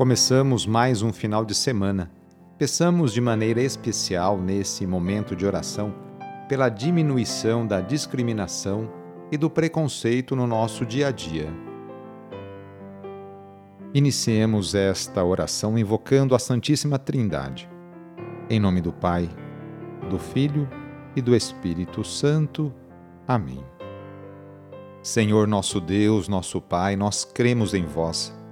Começamos mais um final de semana. Peçamos de maneira especial nesse momento de oração pela diminuição da discriminação e do preconceito no nosso dia a dia. Iniciemos esta oração invocando a Santíssima Trindade. Em nome do Pai, do Filho e do Espírito Santo. Amém. Senhor nosso Deus, nosso Pai, nós cremos em vós,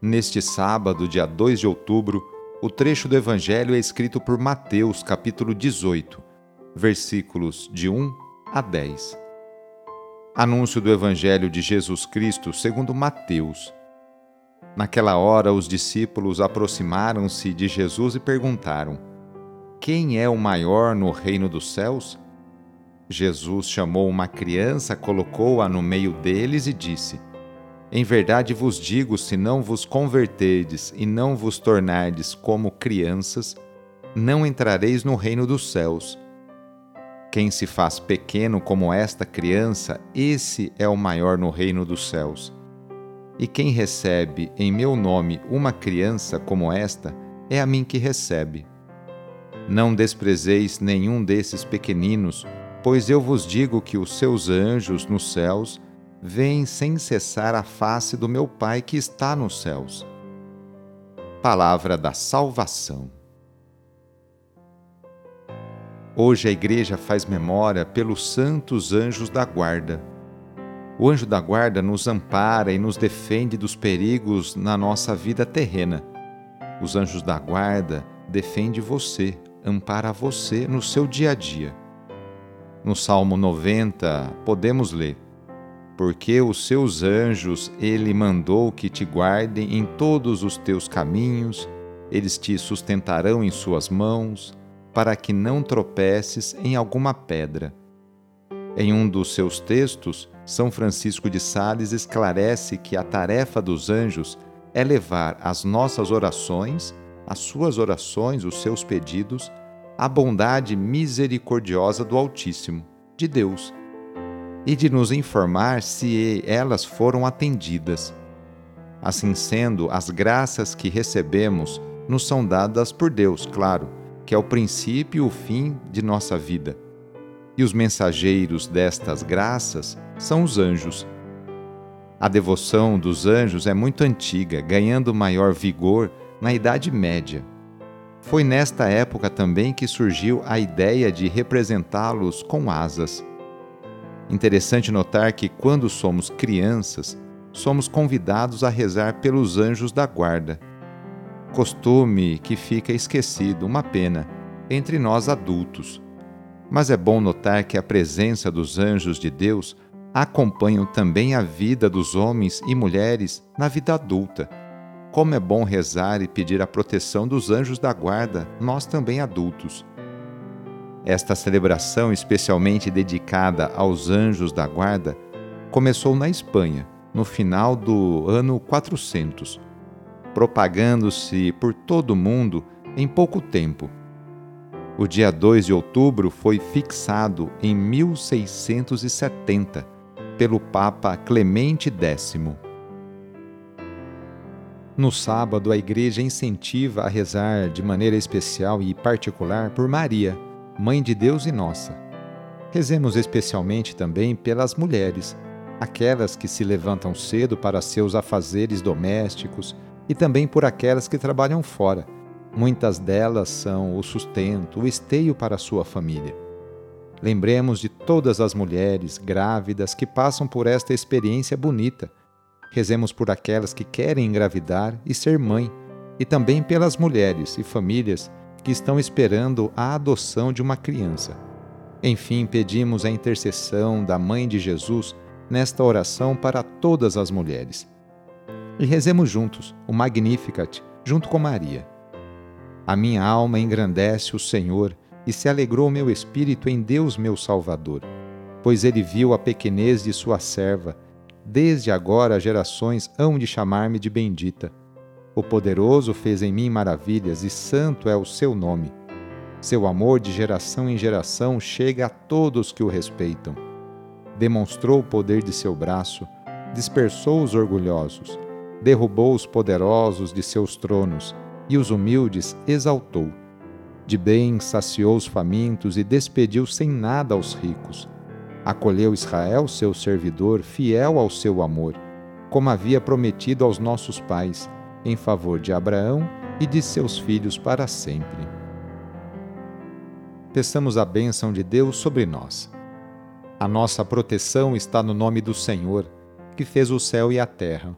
Neste sábado, dia 2 de outubro, o trecho do Evangelho é escrito por Mateus, capítulo 18, versículos de 1 a 10. Anúncio do Evangelho de Jesus Cristo segundo Mateus Naquela hora, os discípulos aproximaram-se de Jesus e perguntaram: Quem é o maior no reino dos céus? Jesus chamou uma criança, colocou-a no meio deles e disse: Em verdade vos digo: se não vos converterdes e não vos tornardes como crianças, não entrareis no reino dos céus. Quem se faz pequeno como esta criança, esse é o maior no reino dos céus. E quem recebe em meu nome uma criança como esta, é a mim que recebe. Não desprezeis nenhum desses pequeninos, pois eu vos digo que os seus anjos nos céus veem sem cessar a face do meu Pai que está nos céus. Palavra da Salvação. Hoje a Igreja faz memória pelos santos anjos da guarda o anjo da guarda nos ampara e nos defende dos perigos na nossa vida terrena. Os anjos da guarda defendem você, ampara você no seu dia a dia. No Salmo 90, podemos ler: Porque os seus anjos ele mandou que te guardem em todos os teus caminhos, eles te sustentarão em suas mãos, para que não tropeces em alguma pedra. Em um dos seus textos, São Francisco de Sales esclarece que a tarefa dos anjos é levar as nossas orações, as suas orações, os seus pedidos, à bondade misericordiosa do Altíssimo, de Deus, e de nos informar se elas foram atendidas. Assim sendo, as graças que recebemos nos são dadas por Deus, claro, que é o princípio e o fim de nossa vida e os mensageiros destas graças são os anjos. A devoção dos anjos é muito antiga, ganhando maior vigor na Idade Média. Foi nesta época também que surgiu a ideia de representá-los com asas. Interessante notar que, quando somos crianças, somos convidados a rezar pelos anjos da guarda. Costume que fica esquecido, uma pena, entre nós adultos. Mas é bom notar que a presença dos anjos de Deus acompanham também a vida dos homens e mulheres na vida adulta. Como é bom rezar e pedir a proteção dos anjos da guarda, nós também adultos. Esta celebração, especialmente dedicada aos anjos da guarda, começou na Espanha, no final do ano 400, propagando-se por todo o mundo em pouco tempo o dia 2 de outubro foi fixado em 1670 pelo Papa Clemente X. No sábado, a Igreja incentiva a rezar de maneira especial e particular por Maria, Mãe de Deus e nossa. Rezemos especialmente também pelas mulheres, aquelas que se levantam cedo para seus afazeres domésticos e também por aquelas que trabalham fora Muitas delas são o sustento, o esteio para a sua família. Lembremos de todas as mulheres grávidas que passam por esta experiência bonita. Rezemos por aquelas que querem engravidar e ser mãe, e também pelas mulheres e famílias que estão esperando a adoção de uma criança. Enfim, pedimos a intercessão da Mãe de Jesus nesta oração para todas as mulheres. E rezemos juntos o Magnificat junto com Maria. A minha alma engrandece o Senhor e se alegrou meu espírito em Deus meu Salvador, pois ele viu a pequenez de sua serva. Desde agora gerações hão de chamar-me de bendita. O poderoso fez em mim maravilhas e santo é o seu nome. Seu amor de geração em geração chega a todos que o respeitam. Demonstrou o poder de seu braço, dispersou os orgulhosos, derrubou os poderosos de seus tronos e os humildes exaltou. De bem saciou os famintos e despediu sem nada aos ricos. Acolheu Israel, seu servidor, fiel ao seu amor, como havia prometido aos nossos pais, em favor de Abraão e de seus filhos para sempre peçamos a bênção de Deus sobre nós. A nossa proteção está no nome do Senhor, que fez o céu e a terra.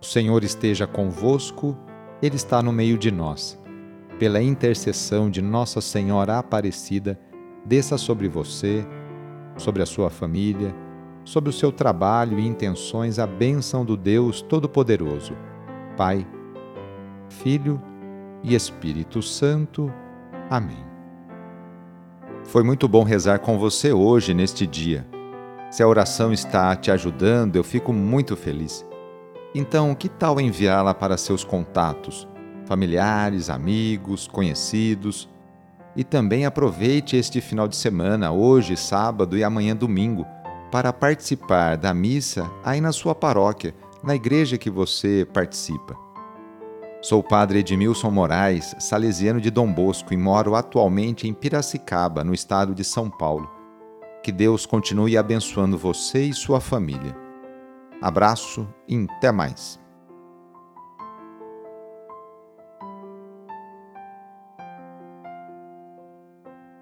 O Senhor esteja convosco, Ele está no meio de nós. Pela intercessão de Nossa Senhora Aparecida, desça sobre você, sobre a sua família, sobre o seu trabalho e intenções a bênção do Deus Todo-Poderoso, Pai, Filho e Espírito Santo. Amém. Foi muito bom rezar com você hoje, neste dia. Se a oração está te ajudando, eu fico muito feliz. Então, que tal enviá-la para seus contatos, familiares, amigos, conhecidos? E também aproveite este final de semana, hoje, sábado e amanhã, domingo, para participar da missa aí na sua paróquia, na igreja que você participa. Sou o padre Edmilson Moraes, salesiano de Dom Bosco e moro atualmente em Piracicaba, no estado de São Paulo. Que Deus continue abençoando você e sua família. Abraço e até mais.